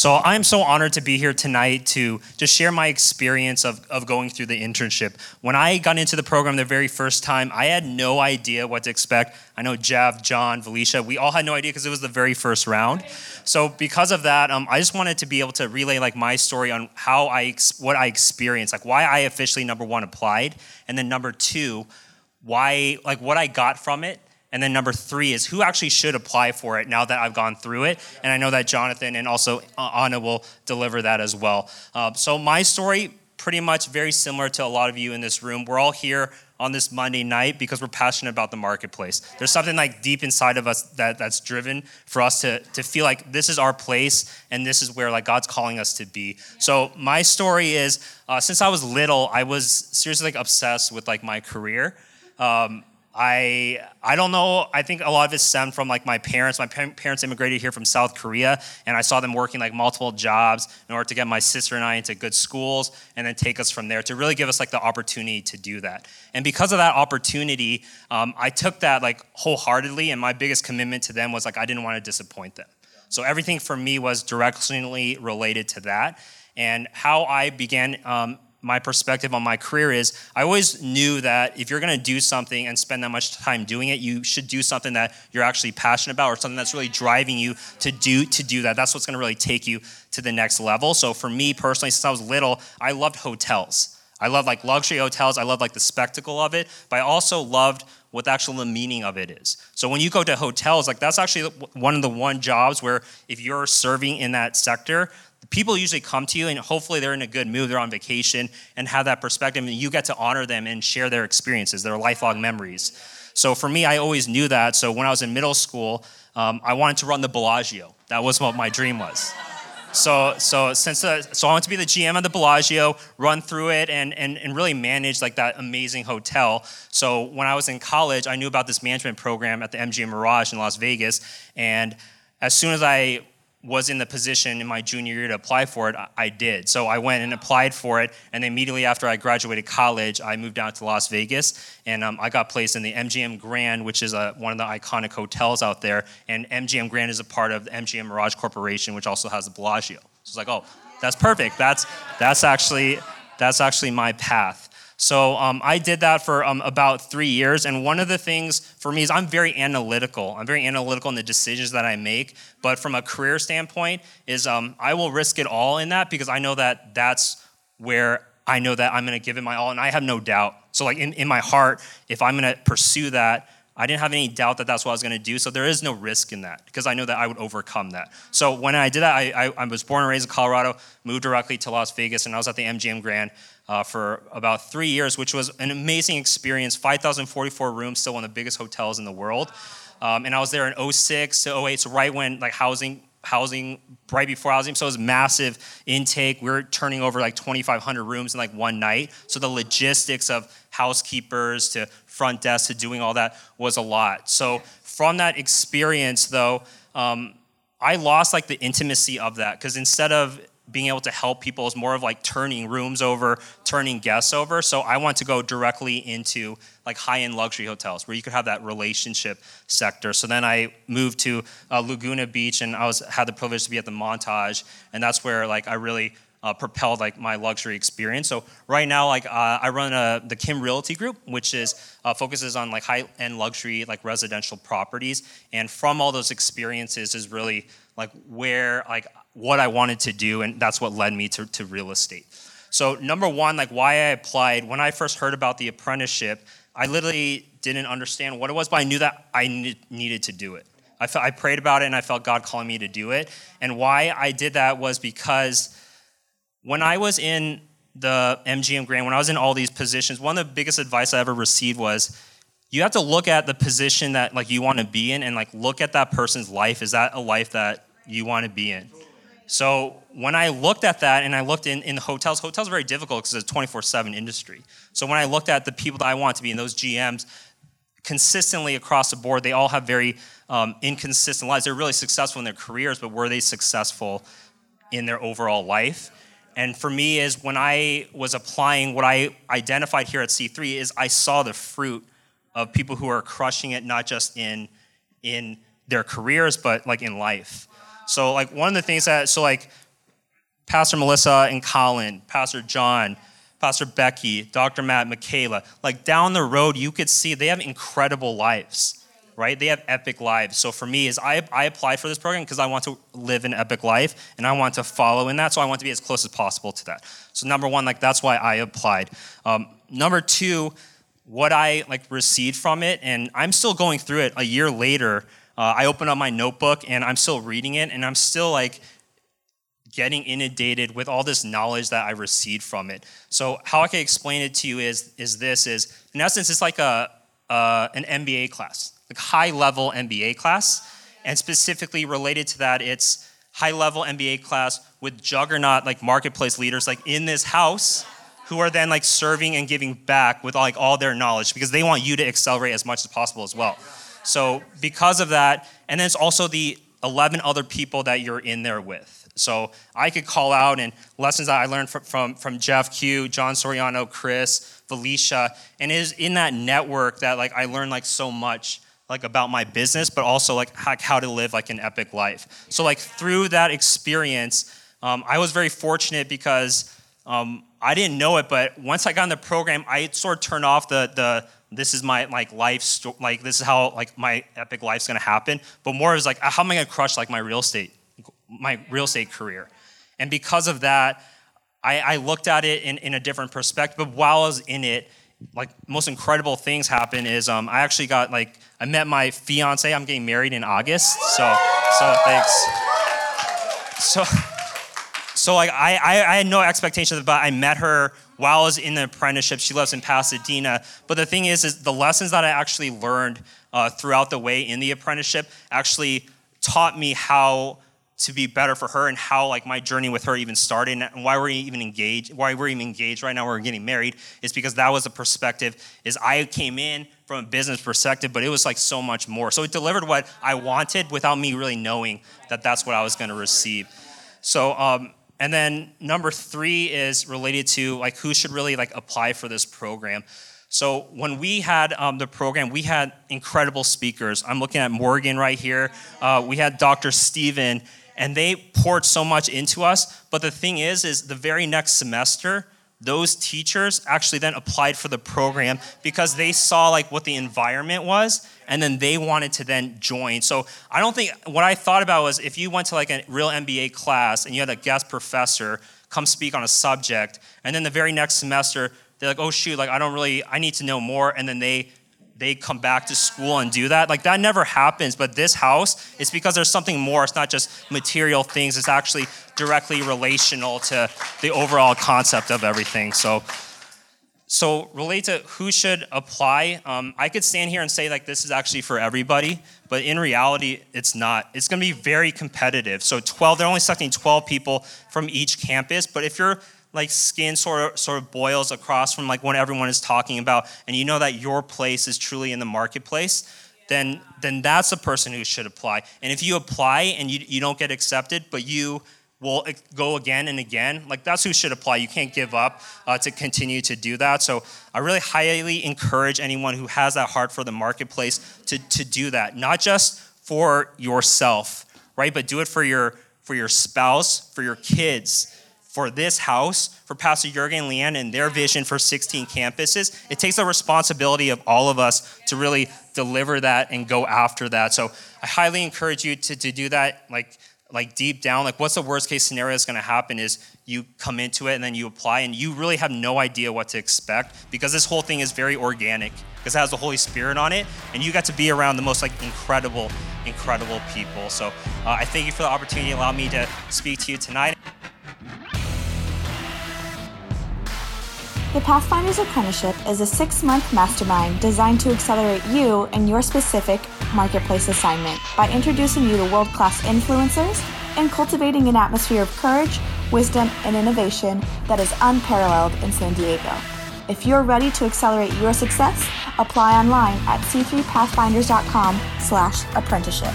So I'm so honored to be here tonight to just share my experience of, of going through the internship. When I got into the program the very first time, I had no idea what to expect. I know Jeff, John, Felicia, we all had no idea because it was the very first round. So because of that, um, I just wanted to be able to relay like my story on how I what I experienced, like why I officially number one applied, and then number two, why like what I got from it and then number three is who actually should apply for it now that I've gone through it. And I know that Jonathan and also Anna will deliver that as well. Uh, so my story, pretty much very similar to a lot of you in this room. We're all here on this Monday night because we're passionate about the marketplace. There's something like deep inside of us that, that's driven for us to, to feel like this is our place and this is where like God's calling us to be. So my story is uh, since I was little, I was seriously like obsessed with like my career. Um, I I don't know. I think a lot of it stemmed from like my parents. My parents immigrated here from South Korea, and I saw them working like multiple jobs in order to get my sister and I into good schools, and then take us from there to really give us like the opportunity to do that. And because of that opportunity, um, I took that like wholeheartedly, and my biggest commitment to them was like I didn't want to disappoint them. So everything for me was directionally related to that, and how I began. Um, my perspective on my career is I always knew that if you're going to do something and spend that much time doing it, you should do something that you're actually passionate about or something that's really driving you to do to do that. That's what's going to really take you to the next level. So for me personally, since I was little, I loved hotels. I loved like luxury hotels. I loved like the spectacle of it, but I also loved what the actual meaning of it is. So when you go to hotels, like that's actually one of the one jobs where if you're serving in that sector, people usually come to you and hopefully they're in a good mood, they're on vacation and have that perspective, and you get to honor them and share their experiences, their lifelong memories. So for me, I always knew that. So when I was in middle school, um, I wanted to run the Bellagio. That was what my dream was. So, so since uh, so I want to be the GM of the Bellagio, run through it, and, and and really manage like that amazing hotel. So when I was in college, I knew about this management program at the MGM Mirage in Las Vegas, and as soon as I was in the position in my junior year to apply for it, I did. So I went and applied for it, and immediately after I graduated college, I moved out to Las Vegas, and um, I got placed in the MGM Grand, which is a, one of the iconic hotels out there. And MGM Grand is a part of the MGM Mirage Corporation, which also has the Bellagio. So it's like, oh, that's perfect. That's that's actually that's actually my path. So um, I did that for um, about three years. And one of the things for me is I'm very analytical. I'm very analytical in the decisions that I make. But from a career standpoint, is um, I will risk it all in that because I know that that's where I know that I'm going to give it my all, and I have no doubt. So like in, in my heart, if I'm going to pursue that, I didn't have any doubt that that's what I was going to do. So there is no risk in that because I know that I would overcome that. So when I did that, I, I, I was born and raised in Colorado, moved directly to Las Vegas, and I was at the MGM Grand uh, for about three years, which was an amazing experience. 5,044 rooms, still one of the biggest hotels in the world. Um, and I was there in 06 to 08, so right when like housing housing right before housing. So it was massive intake. We were turning over like 2500 rooms in like one night. So the logistics of housekeepers to front desk to doing all that was a lot. So from that experience though um, i lost like the intimacy of that because instead of being able to help people is more of like turning rooms over, turning guests over. So I want to go directly into like high-end luxury hotels where you could have that relationship sector. So then I moved to uh, Laguna Beach and I was had the privilege to be at the Montage, and that's where like I really uh, propelled like my luxury experience. So right now, like uh, I run a, the Kim Realty Group, which is uh, focuses on like high end luxury like residential properties. And from all those experiences is really like where like what I wanted to do, and that's what led me to, to real estate. So number one, like why I applied when I first heard about the apprenticeship, I literally didn't understand what it was, but I knew that I needed to do it. I, felt, I prayed about it and I felt God calling me to do it. And why I did that was because when I was in the MGM Grand, when I was in all these positions, one of the biggest advice I ever received was you have to look at the position that like you want to be in and like look at that person's life. Is that a life that you want to be in? So when I looked at that and I looked in, in the hotels, hotels are very difficult because it's a 24-7 industry. So when I looked at the people that I want to be in those GMs, consistently across the board, they all have very um, inconsistent lives. They're really successful in their careers, but were they successful in their overall life? And for me, is when I was applying, what I identified here at C3 is I saw the fruit of people who are crushing it, not just in in their careers, but like in life. So like one of the things that so like Pastor Melissa and Colin, Pastor John, Pastor Becky, Dr. Matt, Michaela. Like down the road, you could see they have incredible lives right? They have epic lives. So for me, is I, I applied for this program because I want to live an epic life and I want to follow in that. So I want to be as close as possible to that. So number one, like that's why I applied. Um, number two, what I like received from it, and I'm still going through it a year later. Uh, I open up my notebook and I'm still reading it, and I'm still like getting inundated with all this knowledge that I received from it. So how I can explain it to you is is this is in essence it's like a uh, an MBA class like high level MBA class. And specifically related to that, it's high level MBA class with juggernaut like marketplace leaders like in this house who are then like serving and giving back with like all their knowledge because they want you to accelerate as much as possible as well. So because of that, and then it's also the 11 other people that you're in there with. So I could call out and lessons that I learned from, from, from Jeff Q, John Soriano, Chris, Felicia, and it is in that network that like I learned like so much like about my business, but also like how, to live like an epic life. So like through that experience, um, I was very fortunate because um, I didn't know it, but once I got in the program, I sort of turned off the the this is my like life sto- like this is how like my epic life's gonna happen. But more is like how am I gonna crush like my real estate my real estate career, and because of that, I, I looked at it in, in a different perspective. But while I was in it, like most incredible things happen is um, I actually got like I met my fiance. I'm getting married in August. So so thanks. So so like I, I, I had no expectations but I met her while I was in the apprenticeship. She lives in Pasadena. But the thing is, is the lessons that I actually learned uh, throughout the way in the apprenticeship actually taught me how to be better for her and how like my journey with her even started and why we're even engaged why we're even engaged right now we're getting married is because that was the perspective is i came in from a business perspective but it was like so much more so it delivered what i wanted without me really knowing that that's what i was going to receive so um, and then number three is related to like who should really like apply for this program so when we had um, the program, we had incredible speakers. I'm looking at Morgan right here. Uh, we had Dr. Steven, and they poured so much into us. But the thing is, is the very next semester, those teachers actually then applied for the program because they saw like what the environment was and then they wanted to then join so i don't think what i thought about was if you went to like a real mba class and you had a guest professor come speak on a subject and then the very next semester they're like oh shoot like i don't really i need to know more and then they they come back to school and do that. Like that never happens. But this house, it's because there's something more. It's not just material things. It's actually directly relational to the overall concept of everything. So, so relate to who should apply. Um, I could stand here and say like this is actually for everybody, but in reality, it's not. It's going to be very competitive. So 12, they're only selecting 12 people from each campus. But if you're like skin sort of sort of boils across from like what everyone is talking about and you know that your place is truly in the marketplace then then that's a person who should apply. And if you apply and you, you don't get accepted but you will go again and again like that's who should apply. You can't give up uh, to continue to do that. So i really highly encourage anyone who has that heart for the marketplace to, to do that. Not just for yourself right but do it for your for your spouse for your kids for this house, for Pastor Jurgen Leanne and their vision for 16 campuses, it takes the responsibility of all of us to really deliver that and go after that. So I highly encourage you to, to do that, like, like deep down. Like, what's the worst case scenario that's to happen is you come into it and then you apply and you really have no idea what to expect because this whole thing is very organic because it has the Holy Spirit on it and you got to be around the most like incredible, incredible people. So uh, I thank you for the opportunity to allow me to speak to you tonight. The Pathfinders Apprenticeship is a six month mastermind designed to accelerate you in your specific marketplace assignment by introducing you to world class influencers and cultivating an atmosphere of courage, wisdom, and innovation that is unparalleled in San Diego. If you're ready to accelerate your success, apply online at c3pathfinders.com slash apprenticeship.